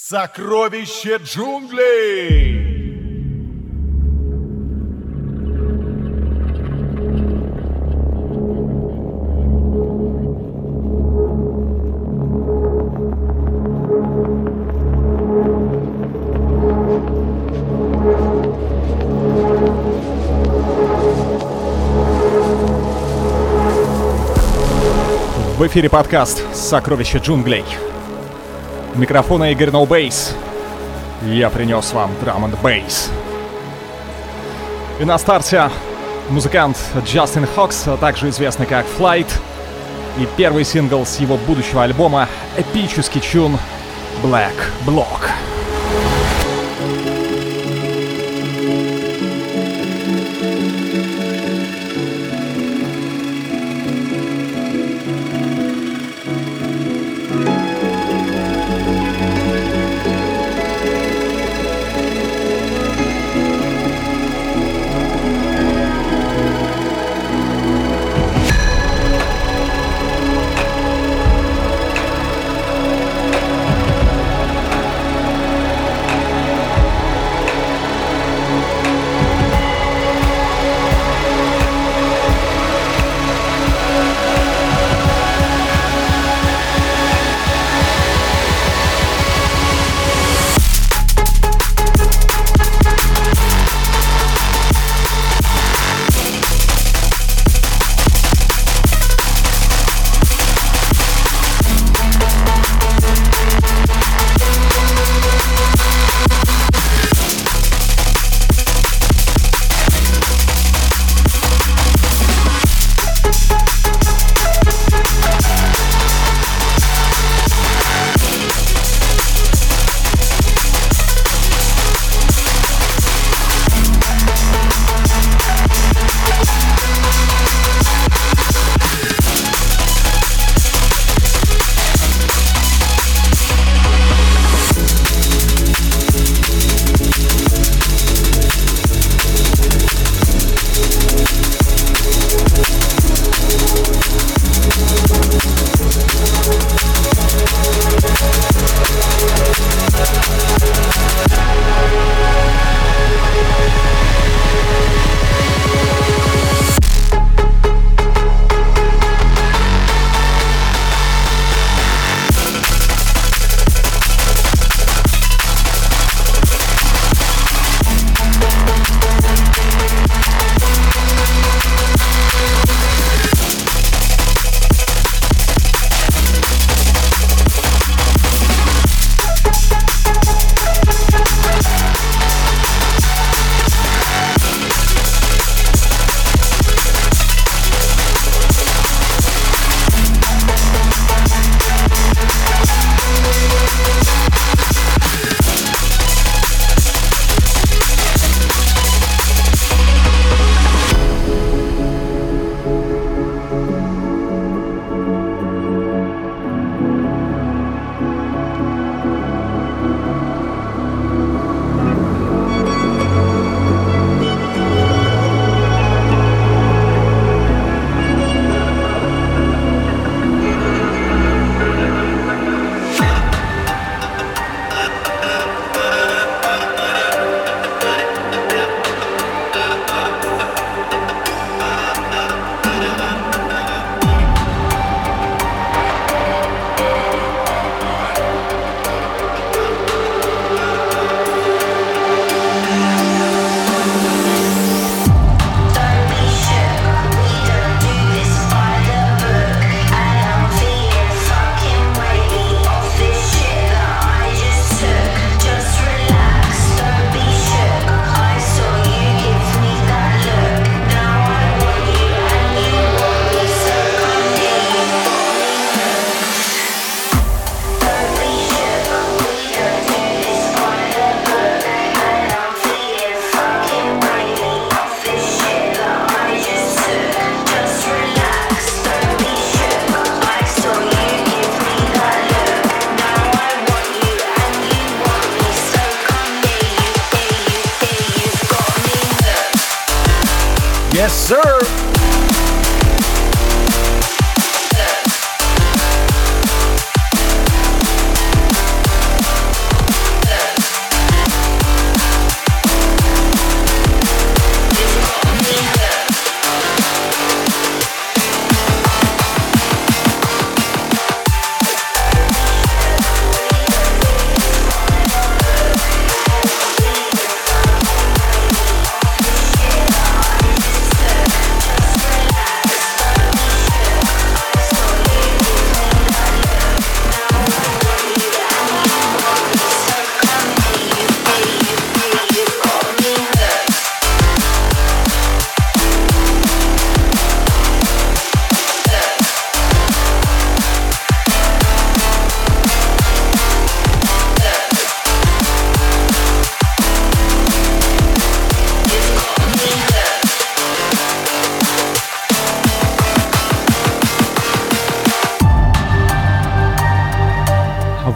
Сокровище джунглей! В эфире подкаст «Сокровища джунглей». Микрофона Игорь Ноубейс. Я принес вам drum n bass. И на старте музыкант Justin Hawkes, а также известный как Flite, и первый сингл с его будущего альбома эпический tune Black Block.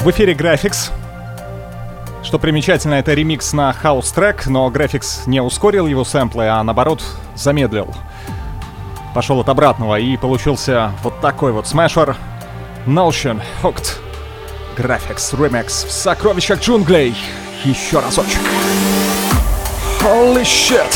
В эфире Grafix. Что примечательно, это ремикс на хаус-трек, но Grafix не ускорил его сэмплы, а наоборот замедлил. Пошел от обратного и получился вот такой вот smasher Notion Hooked Grafix Remix в сокровищах джунглей. Еще разочек. Holy shit!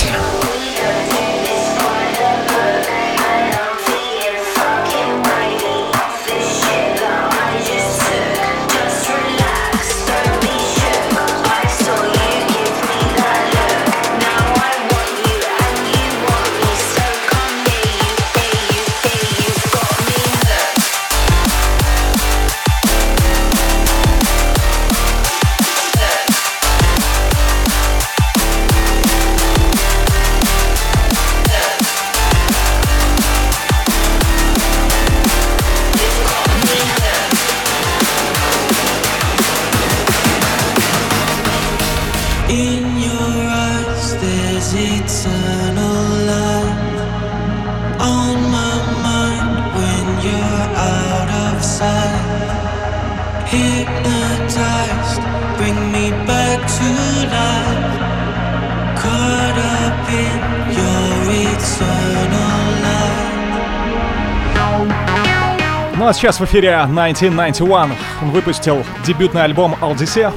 Ну а сейчас в эфире 1991. Он выпустил дебютный альбом Aldise.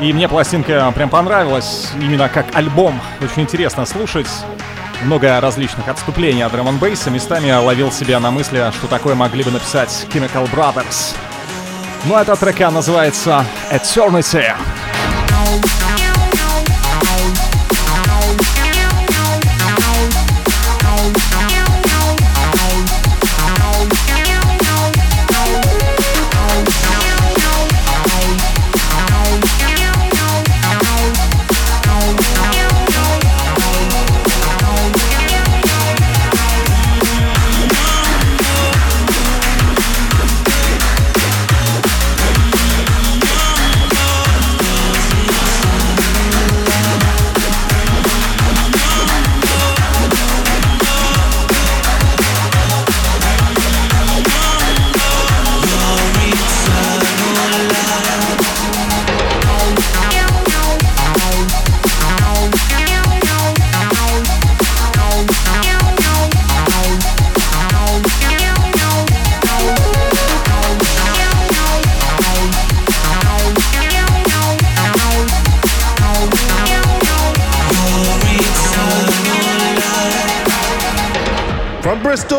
И мне пластинка прям понравилась, именно как альбом. Очень интересно слушать. Много различных отступлений от драм бейса Местами ловил себя на мысли, что такое могли бы написать Chemical Brothers. Ну а эта трека называется Eternity.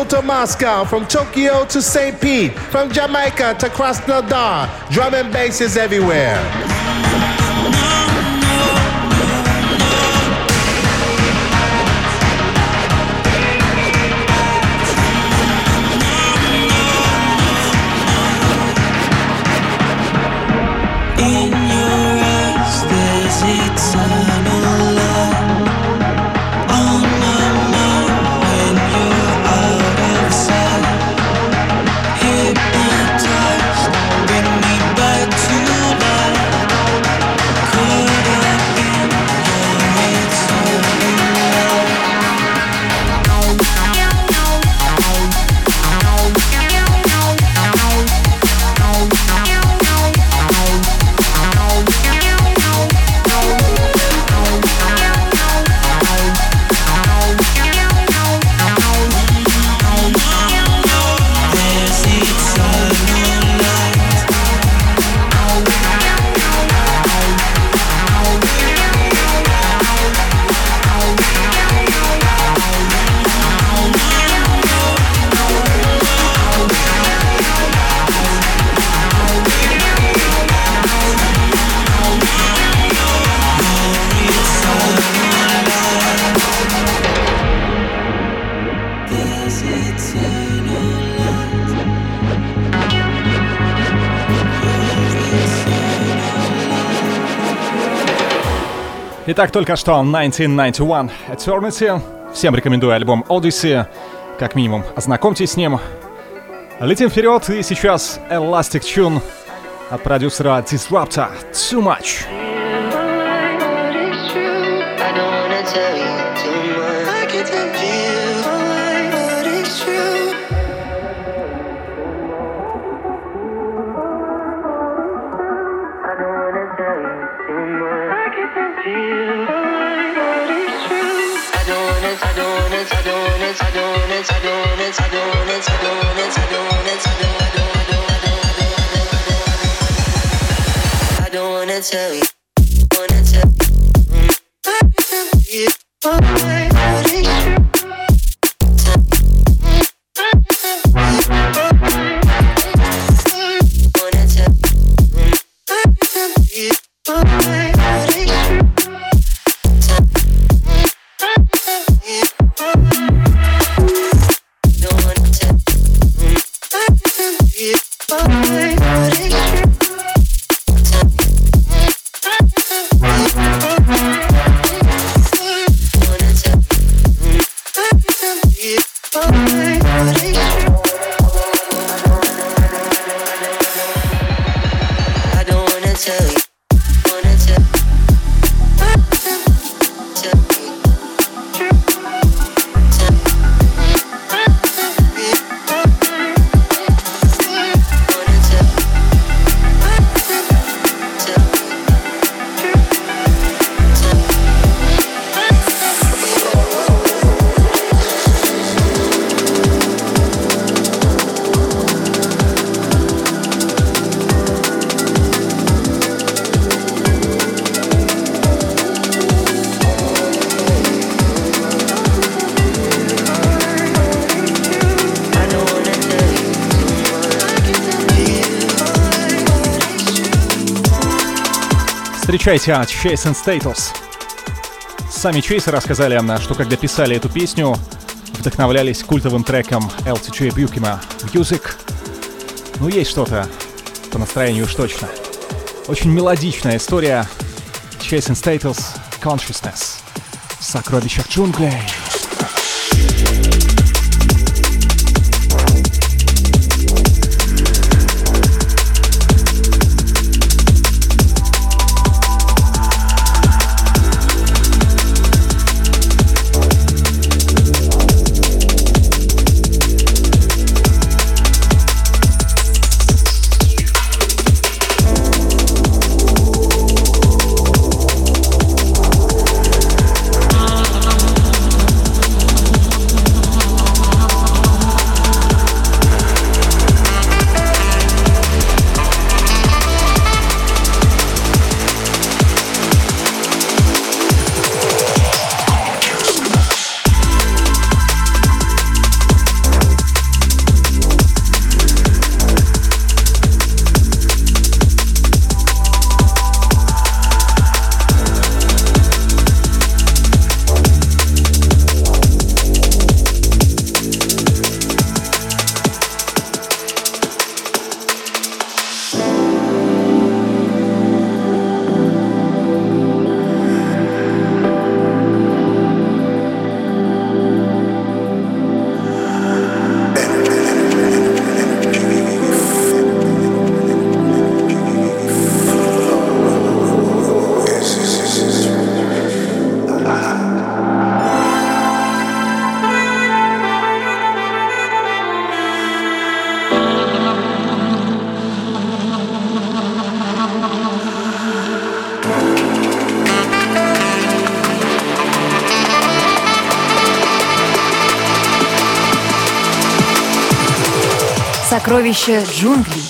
To Moscow, from Tokyo to St. Pete, from Jamaica to Krasnodar. Drum and bass is everywhere. Итак, только что 1991 Eternity. Всем рекомендую альбом Odyssey. Как минимум, ознакомьтесь с ним. Летим вперед, и сейчас Elastic Tune от продюсера Disruptor Too Much. wanna tell you, wanna tell you. Встречайте, Chase and Status. Сами Чейсы рассказали, что когда писали эту песню, вдохновлялись культовым треком LTJ Бьюкима Music. Ну, есть что-то по настроению уж точно. Очень мелодичная история. Chase and Status Consciousness. Сокровища джунглей. Сокровища джунглей.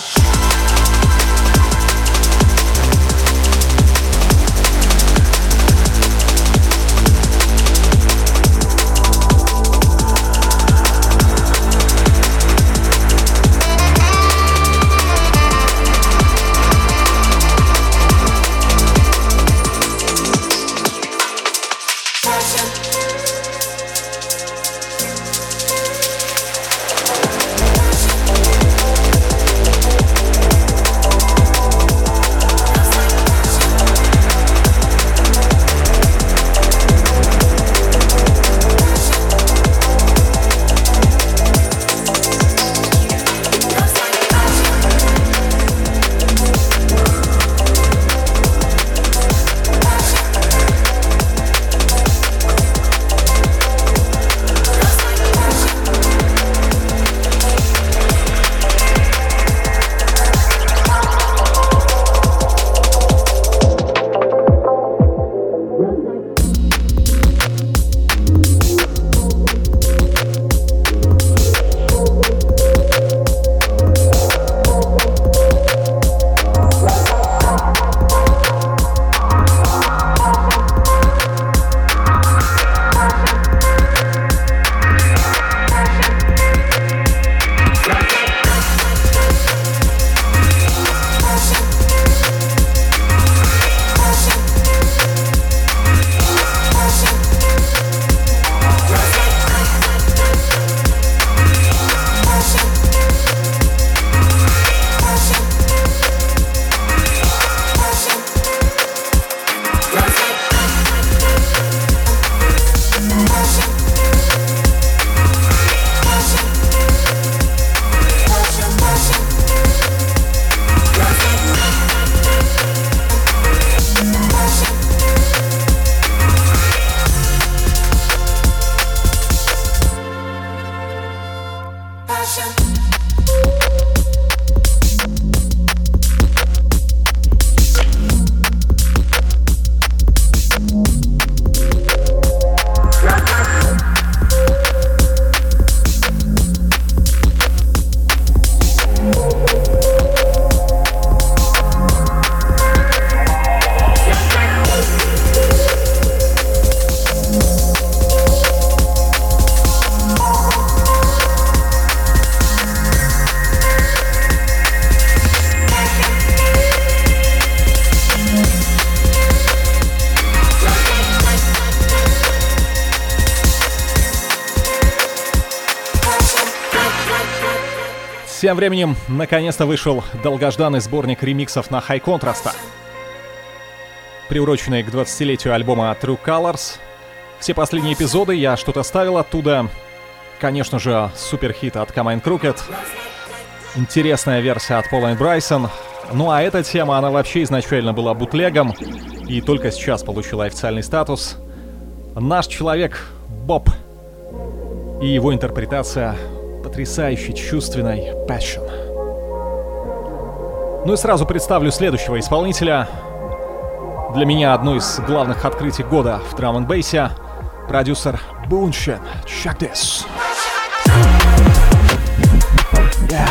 Тем временем, наконец-то вышел долгожданный сборник ремиксов на High Contrast. Приуроченный к 20-летию альбома True Colors. Все последние эпизоды я что-то ставил оттуда. Конечно же, суперхит от Camo & Krooked. Интересная версия от Pola & Bryson. Ну а эта тема, она вообще изначально была бутлегом и только сейчас получила официальный статус. Наш человек Боб и его интерпретация потрясающей, чувственной Passion. Ну и сразу представлю следующего исполнителя. Для меня одно из главных открытий года в драм н бейсе продюсер Буншен. Check this. Yeah.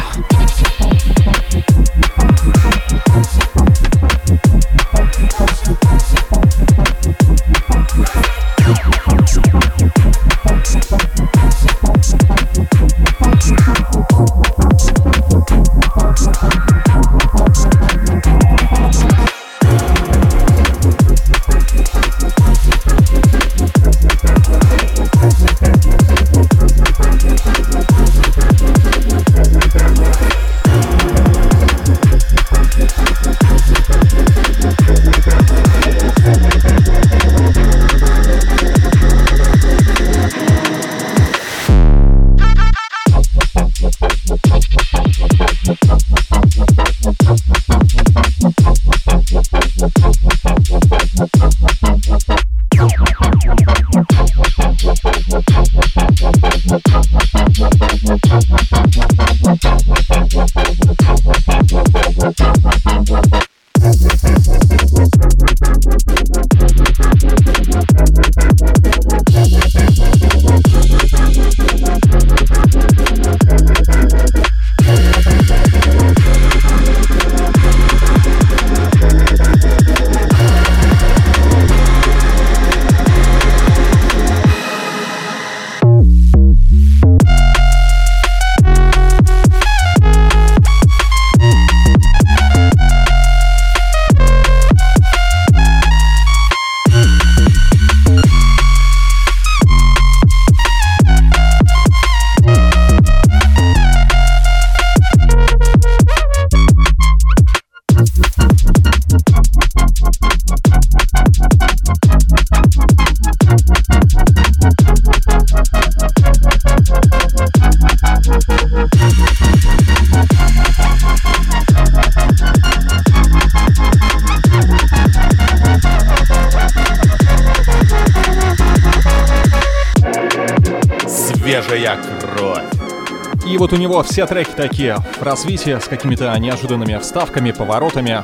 Вот у него все треки такие в развитии, с какими-то неожиданными вставками, поворотами.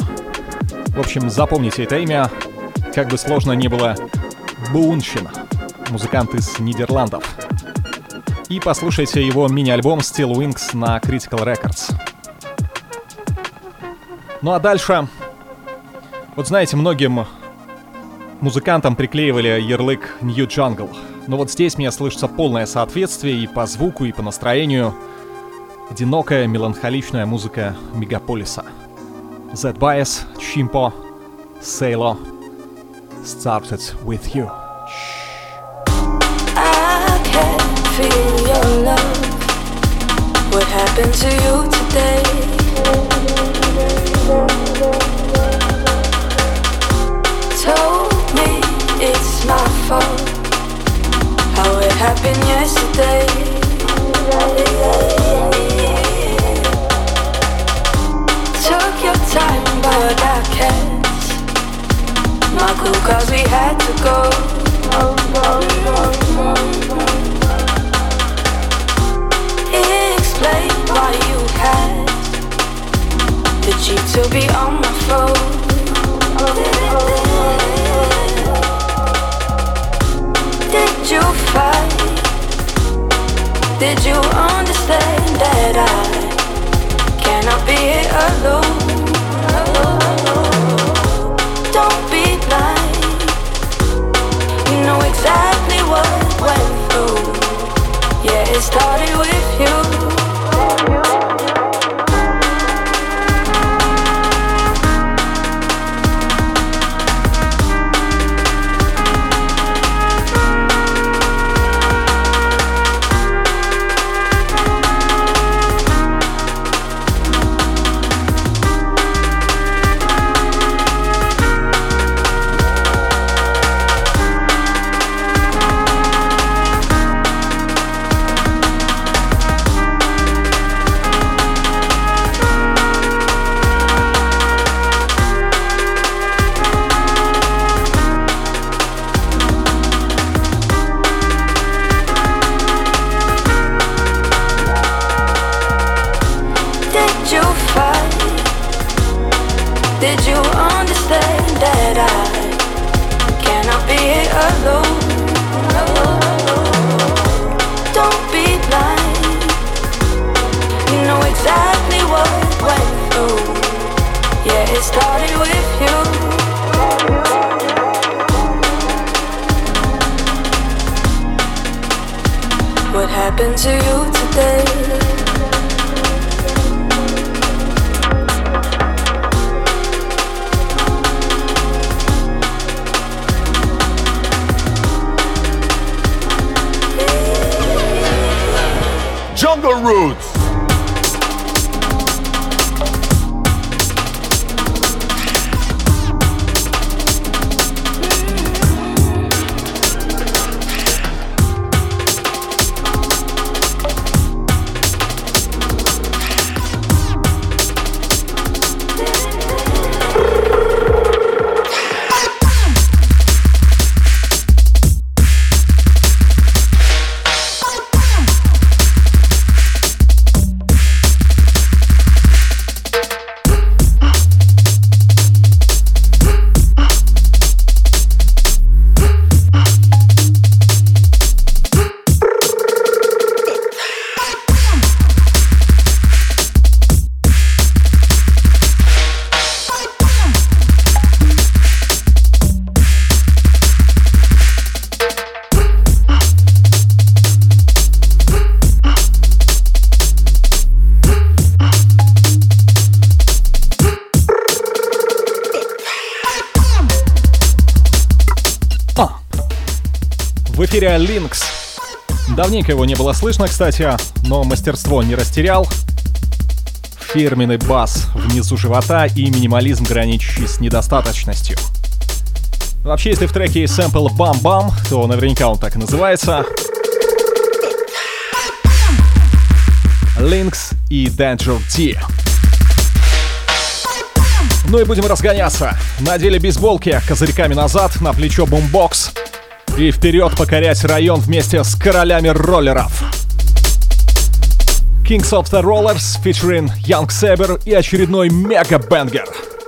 В общем, запомните это имя, как бы сложно ни было, Бунчин, музыкант из Нидерландов. И послушайте его мини-альбом Steel Wings на Critical Records. Ну а дальше... Вот знаете, многим музыкантам приклеивали ярлык New Jungle. Но вот здесь мне слышится полное соответствие и по звуку, и по настроению — одинокая меланхоличная музыка мегаполиса. Z-Bias, Chimpo, Sailor, Started With You. I can feel your love. What happened to you today? Told me it's my fault. How it happened yesterday. Time, but I can't. Not cool, cause we had to go. Explain why you had the cheek to be on my phone. Did you fight? Did you understand that I cannot be here alone? It started with happened to you today? Jungle Roots. Линкс. Давненько его не было слышно, кстати, но мастерство не растерял. Фирменный бас внизу живота и минимализм, граничащий с недостаточностью. Вообще, если в треке есть сэмпл «Бам-бам», то наверняка он так и называется. Линкс и Danger T. Ну и будем разгоняться. Надели бейсболки козырьками назад, на плечо бумбокс — и вперед покорять район вместе с королями роллеров. Kings of the Rollers featuring Young Saber и очередной мега-бенгер —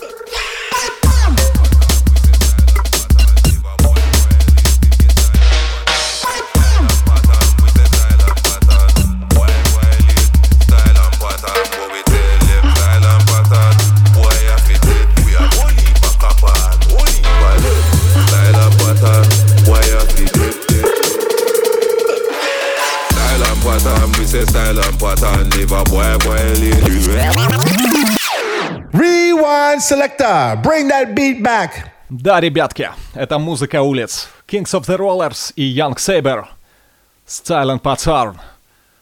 selector, bring that beat back. Да, ребятки, это музыка улиц. Kings of the Rollers и Young Saber. Silent Pattern.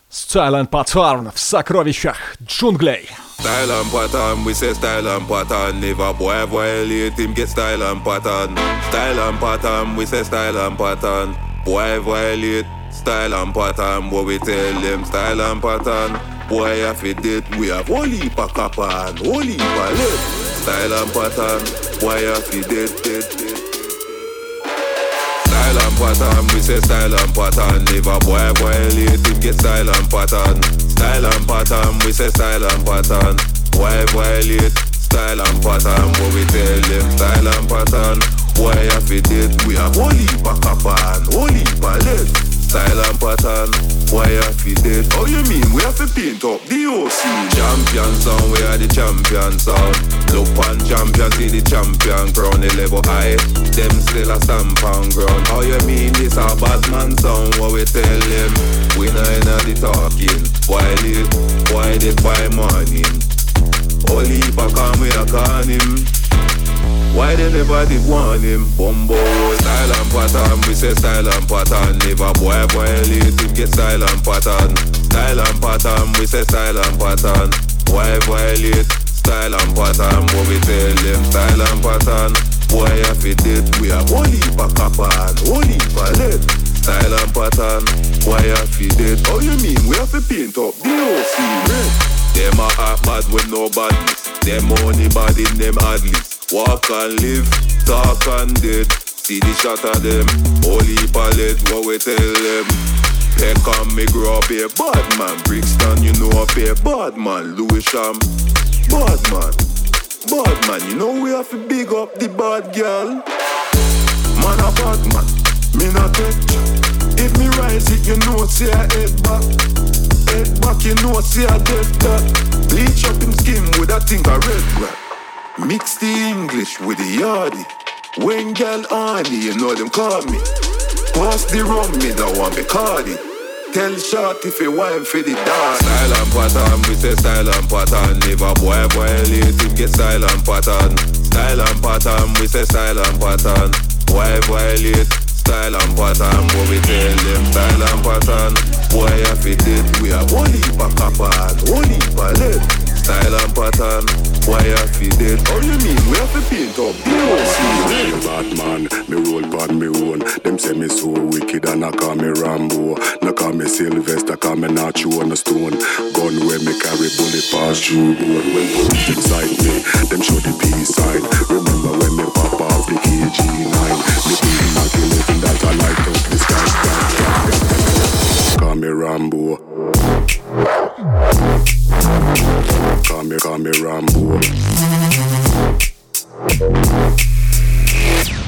Silent Pattern в сокровищах джунглей. Style and pattern, we say style and pattern. If a boy violate him, get style and pattern. Style and pattern, we say style and pattern. Boy violate, style and pattern. What we tell them, style and pattern. Boy, if it did, we have heap of copper and of lead. Style and pattern, why you fi dead, dead, dead. Style and pattern, we say style and pattern. If a boy violate him, get style and pattern. Style and pattern, we say style and pattern. Why violate? Style and pattern, what we tell them. Style and pattern, why you fi dead? We have heap of copper and of lead. Style and pattern, why you Oh you mean we have to paint up the OC? Champion sound, we are the champion sound. Look on champion, see the champion crown, the level high. Them still a stamp on ground. How you mean this a bad man sound? What we tell them? We not in the talking. Why late? Why did by morning? Only if I come we a call him. Why they never did want him? Bumbo style and pattern, we say style and pattern. Never boy violate him, get style and pattern. Style and pattern, we say style and pattern. Why violate? Style and pattern, what we tell them Style and pattern, boy if it did We have one heap of copper and one heap Style and pattern, boy if it did Oh you mean we have to paint up the whole scene Them a act bad with no badness Them only bad in them adlibs Walk and live, talk and dead See the shot of them Holy palette, what we tell them Peck on me grow up a bad man Brixton, you know up a bad man Louis Sham Bad man. Bad man, you know we have to big up the bad girl. Man a bad man, me not touch. If me rise it, you know see I head back. Head back, you know see I dead that. Bleach up him skin with a thing of red black. Mix the English with the yardy. When girl on you know them call me. Pass the rum, me don't want me cardi. Tell short if you want for the dance. Style and pattern, we say style and pattern. Never boy violate him get style and pattern. Style and pattern, we say style and pattern. Boy violate style and pattern. But we tell them style and pattern. Boy if it did, we are one heap of copper and one heap. Style and pattern. Why have you dead? How you mean? We have to paint up the whole scene. Batman, me roll pon me own. Them say me so wicked and I call me Rambo. No call me Sylvester, call me Nacho on the stone. Gun where me carry bullet pass through road. When police inside me, them show the peace sign. Remember when me pop off the KG9. Me beat Mac 11 that I light up the sky. Call me Rambo. Call me, call me Rambo.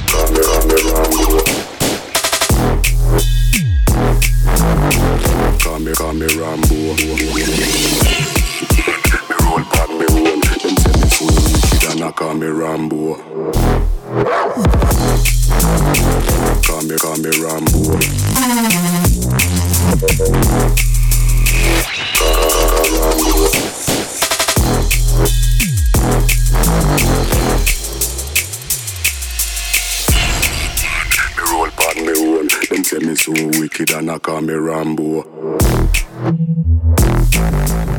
Call me, call me Rambo. Call me, call me Rambo. Me roll pon me own. Them say me so wicked and me Rambo. Call me, call me Rambo.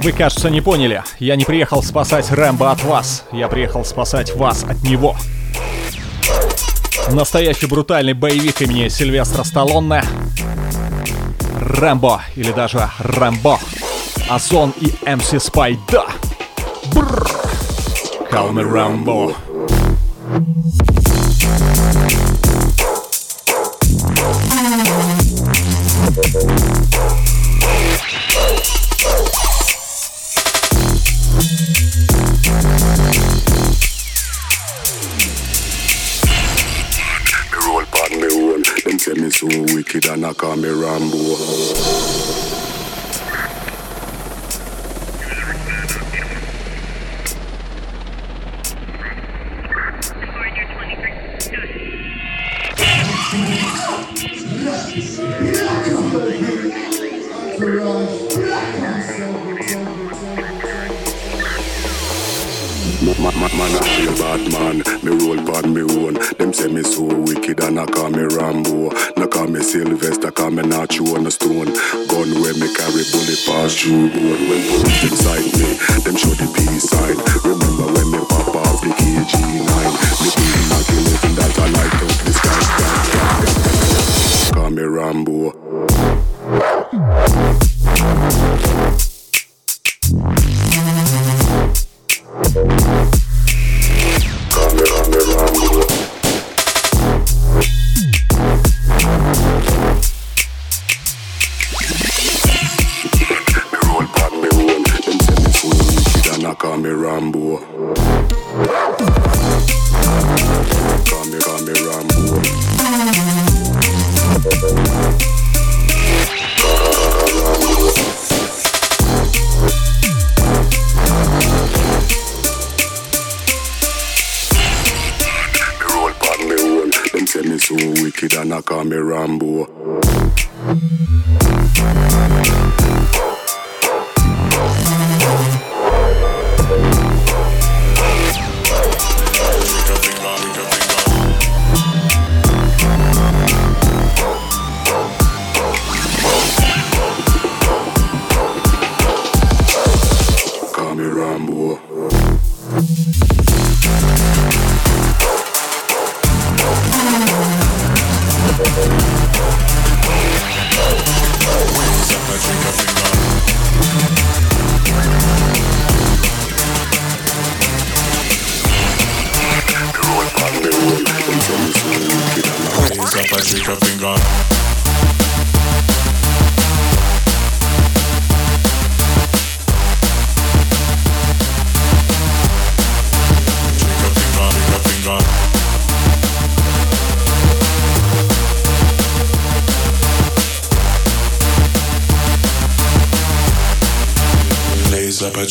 Вы, кажется, не поняли. Я не приехал спасать Рэмбо от вас. Я приехал спасать вас от него. Настоящий брутальный боевик имени Сильвестра Сталлоне. Рэмбо или даже Рэмбо. Асон и МС Спай, да! Бррр. Call me Rambo. Wicked and I call me Rambo. to wicked and I call me Rambo.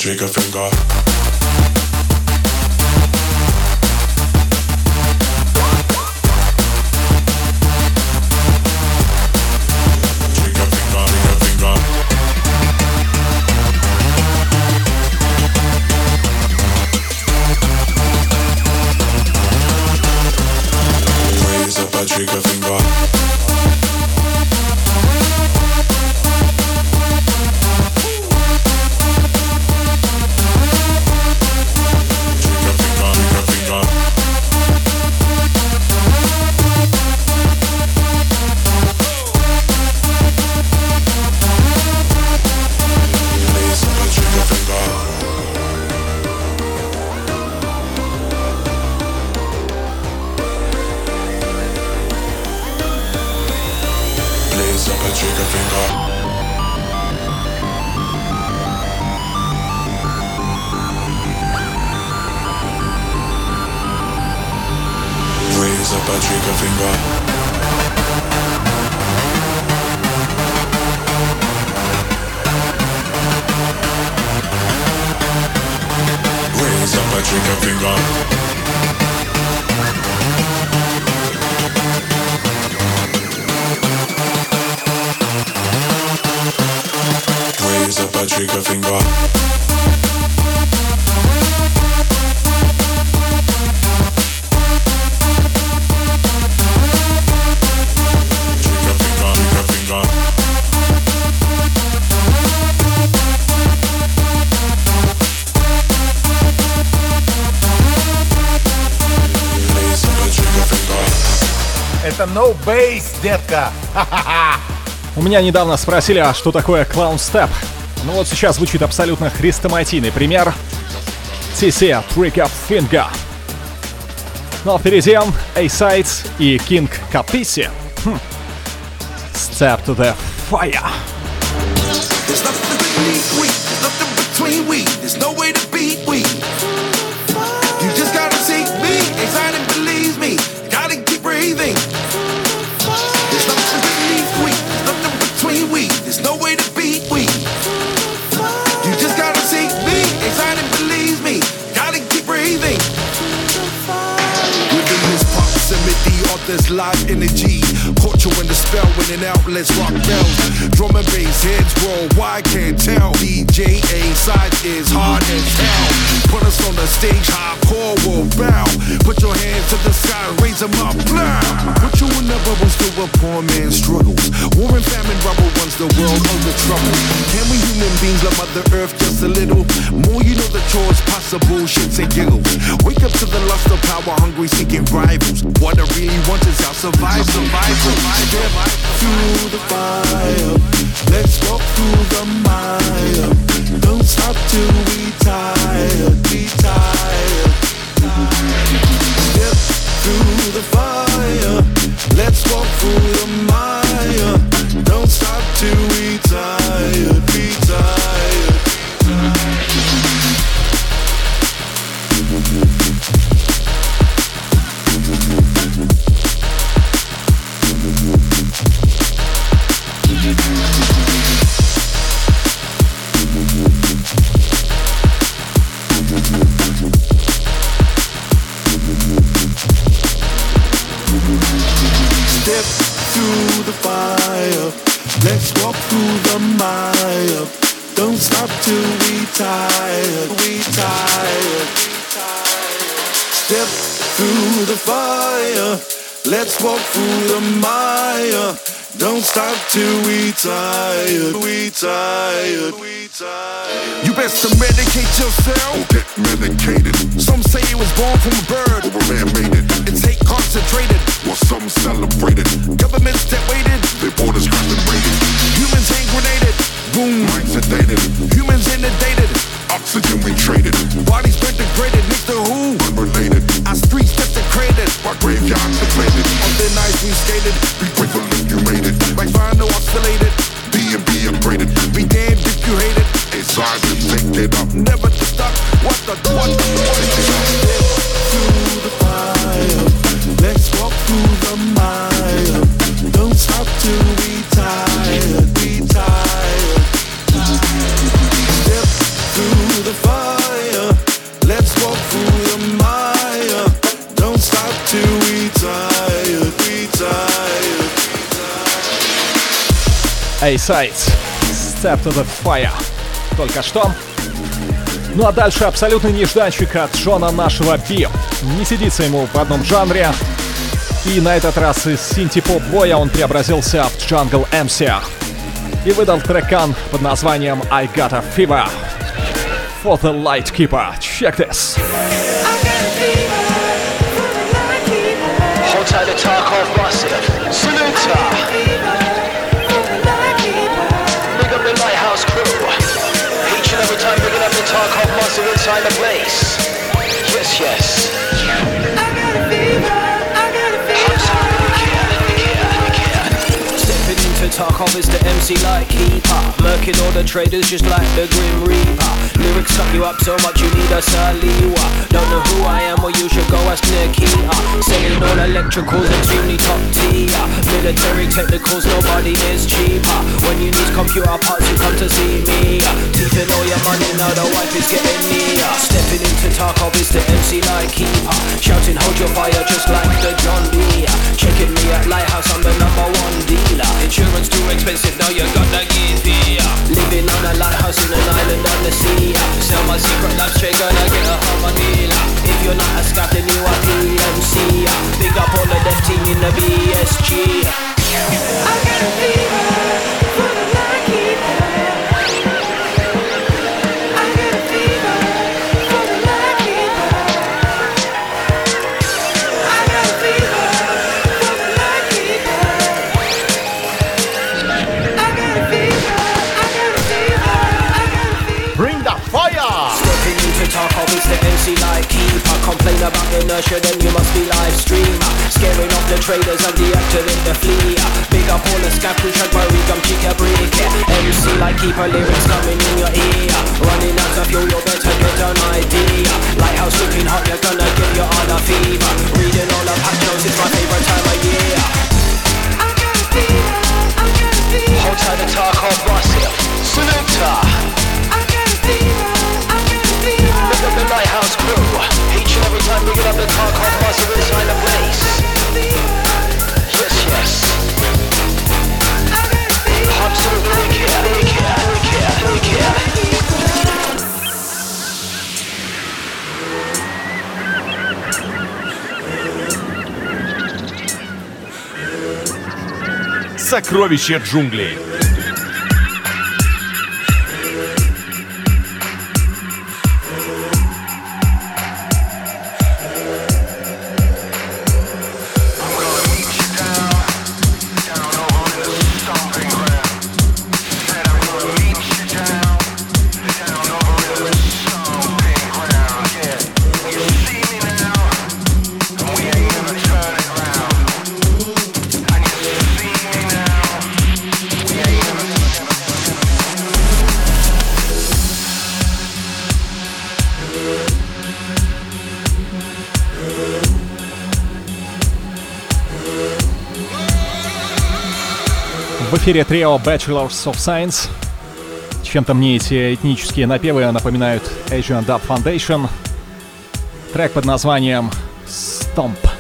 Trigger finger. Bass, детка. У меня недавно спросили, а что такое клаун степ? Ну вот сейчас звучит абсолютно хрестоматийный пример. TC Trick Up Finger. Ну а впереди A-Sides и King Capici. Хм. Step to the fire. There's nothing beneath we, there's nothing between we, there's no way to beat we. You just gotta seek me, anxiety this live energy, you in the spell when an outlets rock bells. Drum and bass heads worldwide can't tell. DJ A side is hard as hell. Put us on the stage, hardcore will bow. Put your hands to the sky, raise them up, blah. What you will never was to a poor man's struggles. War and famine rubble once the world under trouble. Can we human beings love Mother Earth just a little? More you know the chores, possible shits and giggles. Wake up to the lust of power, hungry, seeking rivals. What I really want is our survival, survive. Step through the fire. Let's walk through the mire. Don't stop till we tired. Step through the fire. Let's walk through the mire. Don't stop till we the fire. Let's walk through the mire. Don't stop till we tired. We tired. Step through the fire. Let's walk through the mire. Don't stop till we tired. We tired. We tired. You best to medicate yourself. Get medicated. Some say it was born from a bird. Or a man made it. It's hate concentrated. Or some celebrated. Governments that waited. Their borders concentrated. Humans hand grenaded. Boom. Minds sedated. Humans inundated. Oxygen we traded. Bodies been degraded. Mr. Who? Unrelated. Our streets desecrated. Our graveyards depleted. On the nights we skated. Be grateful if you made it. Like vinyl oscillated. Be and be upgraded. Be damned if you hate it. Inside and take it up. Never to stop. What the what the what the your mind. Don't stop till be tired, be tired. Step through the fire. Let's walk through the mire. Don't stop till we tired, be tired. Эй, сайт, Step to the Fire. Только что ну а дальше абсолютный нежданчик от Джона нашего Би. Не сидится ему в одном жанре, и на этот раз из синти-поп боя он преобразился в Jungle MC. И выдал трекан под названием I Got a Fever. For the Light Keeper. Check this. To time the place. Tarkov is the MC like keeper. Murking all the traders just like the Grim Reaper. Lyrics suck you up so much you need a Saliwa. Don't know who I am, well you should go ask Nikita. Selling all electricals, extremely top tier. Military technicals, nobody is cheaper. When you need computer parts, you come to see me. Teething all your money, now the wife is getting near. Stepping into Tarkov is the MC like keeper. Shouting, hold your fire just like the John Deere. Checking me at Lighthouse, I'm the number one dealer. Insurance too expensive, now you got give here. Living on a lighthouse in an island on the sea. Sell my secret life straight, gonna get a harmony. If you're not a scout, then you are PMC. Big up all the team in the BSG. I got a fever about inertia then you must be live streamer Scaring off the traders and in the flea Big up all the scapers, Shagbury, gum, chica, break MC like keeper, lyrics coming in your ear. Running out of fuel, you better Сокровище джунглей. Эфире трио Bachelors of Science. Чем-то мне эти этнические напевы напоминают Asian Dub Foundation. Трек под названием Stomp.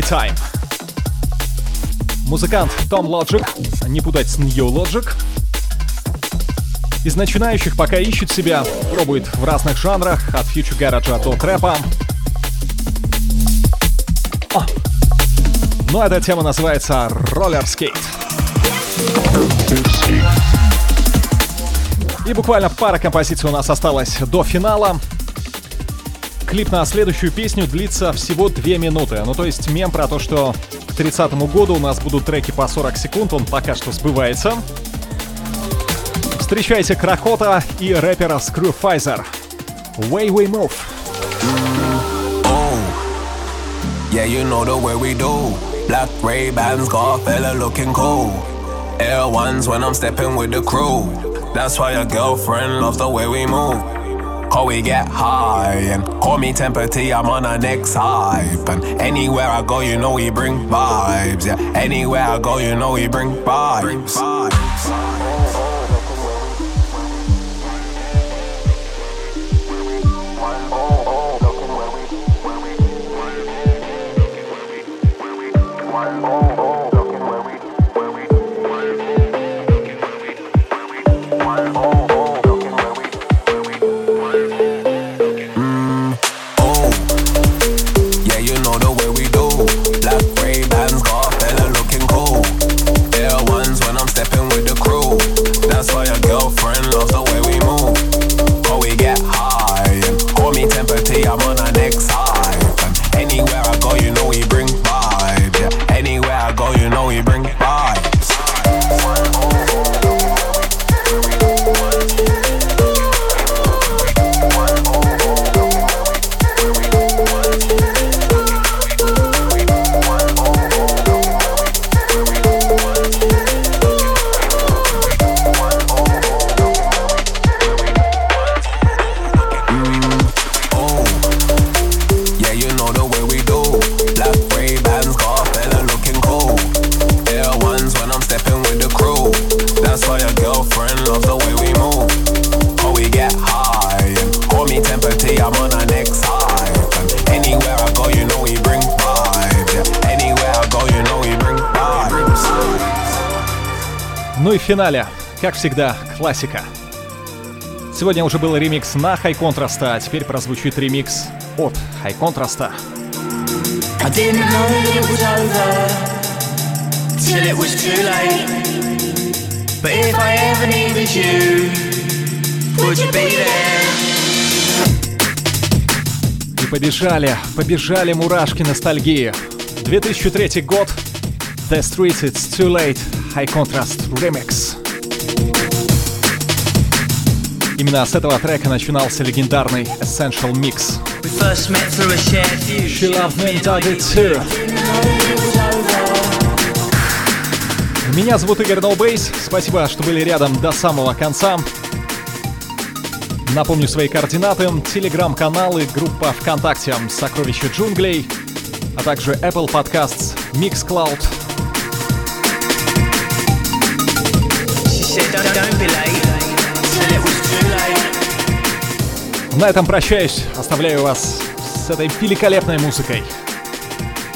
Funky Time. Музыкант Том Logic, не путать с New Logic. Из начинающих пока ищет себя, пробует в разных жанрах, от фьючер гаража до трэпа. О! Ну, эта тема называется Skate. И буквально пара композиций у нас осталось до финала. Клип на следующую песню длится всего 2 минуты. Ну, то есть мем про то, что к 30 году у нас будут треки по 40 секунд, он пока что сбывается. Встречайте Кракота и рэпера Screwfizer. Way We Move. Oh, yeah, you know the way we do. Black Ray Bans got a fella looking cool. Air ones when I'm stepping with the crew. That's why your girlfriend loves the way we move. Cause we get high and call me Temper T, I'm on a next hype. And anywhere I go, you know we bring vibes. Yeah, anywhere I go, you know we bring vibes. Финале, как всегда, классика. Сегодня уже был ремикс на High Contrast, а теперь прозвучит ремикс от. But if I ever needed you, would you be there? И побежали, побежали мурашки ностальгии. 2003 год. The Streets It's Too Late. High Contrast Remix. Именно с этого трека начинался легендарный Essential Mix. She loved me and I did too. Меня зовут Игорь Ноубейс. Спасибо, что были рядом до самого конца. Напомню свои координаты. Телеграм-каналы, группа ВКонтакте «Сокровища джунглей», а также Apple Podcasts, Mixcloud. На этом прощаюсь. Оставляю вас с этой великолепной музыкой.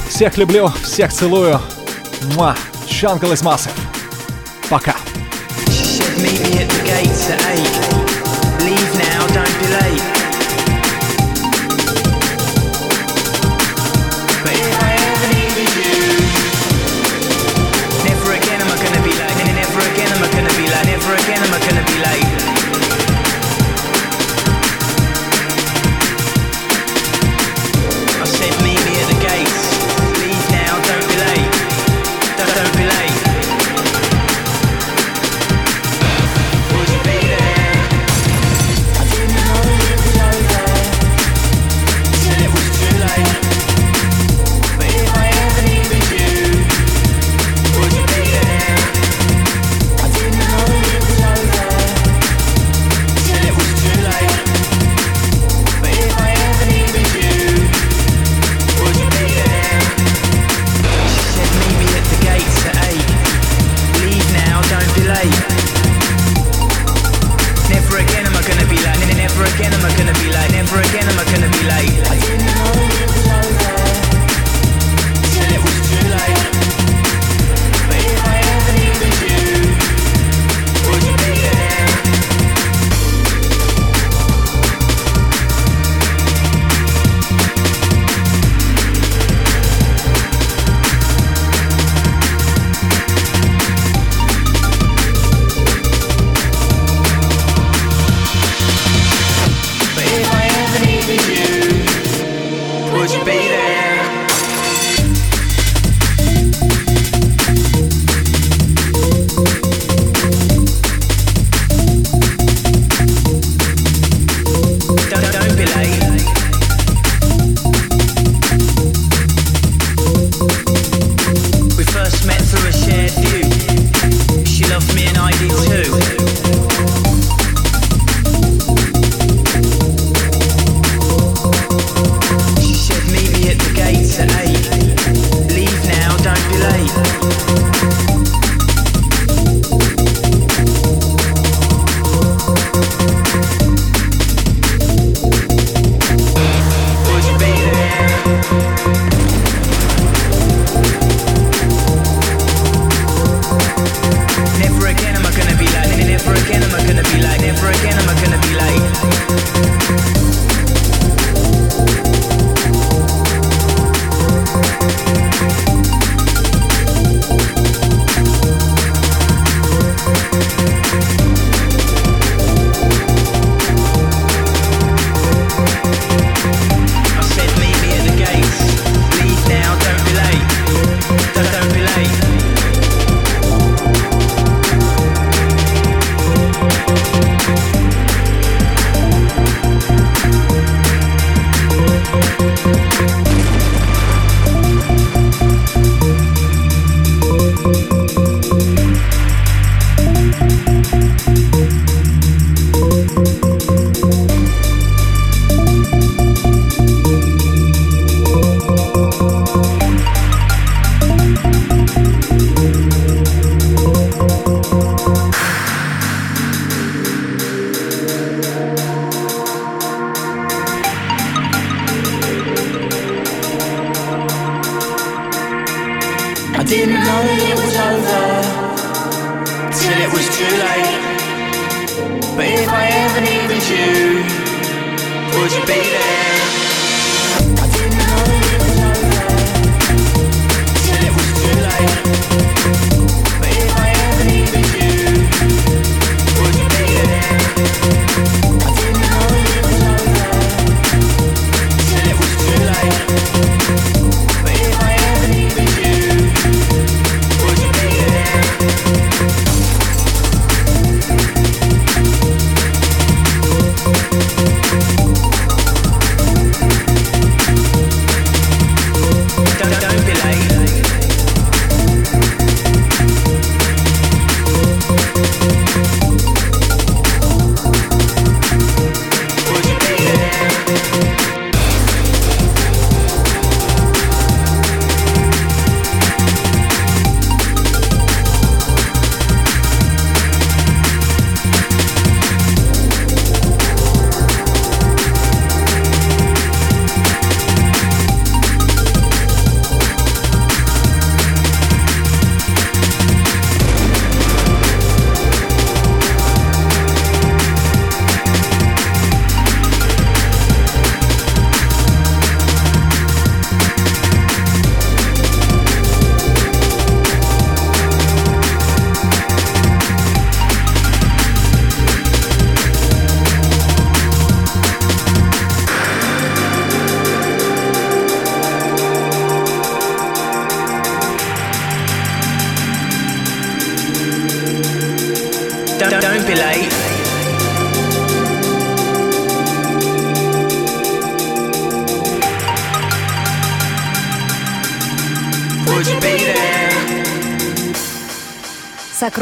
Всех люблю, всех целую. Муа. Jungle is massive. Пока. Said, meet me at the gates at eight.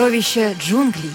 Сокровища джунглей.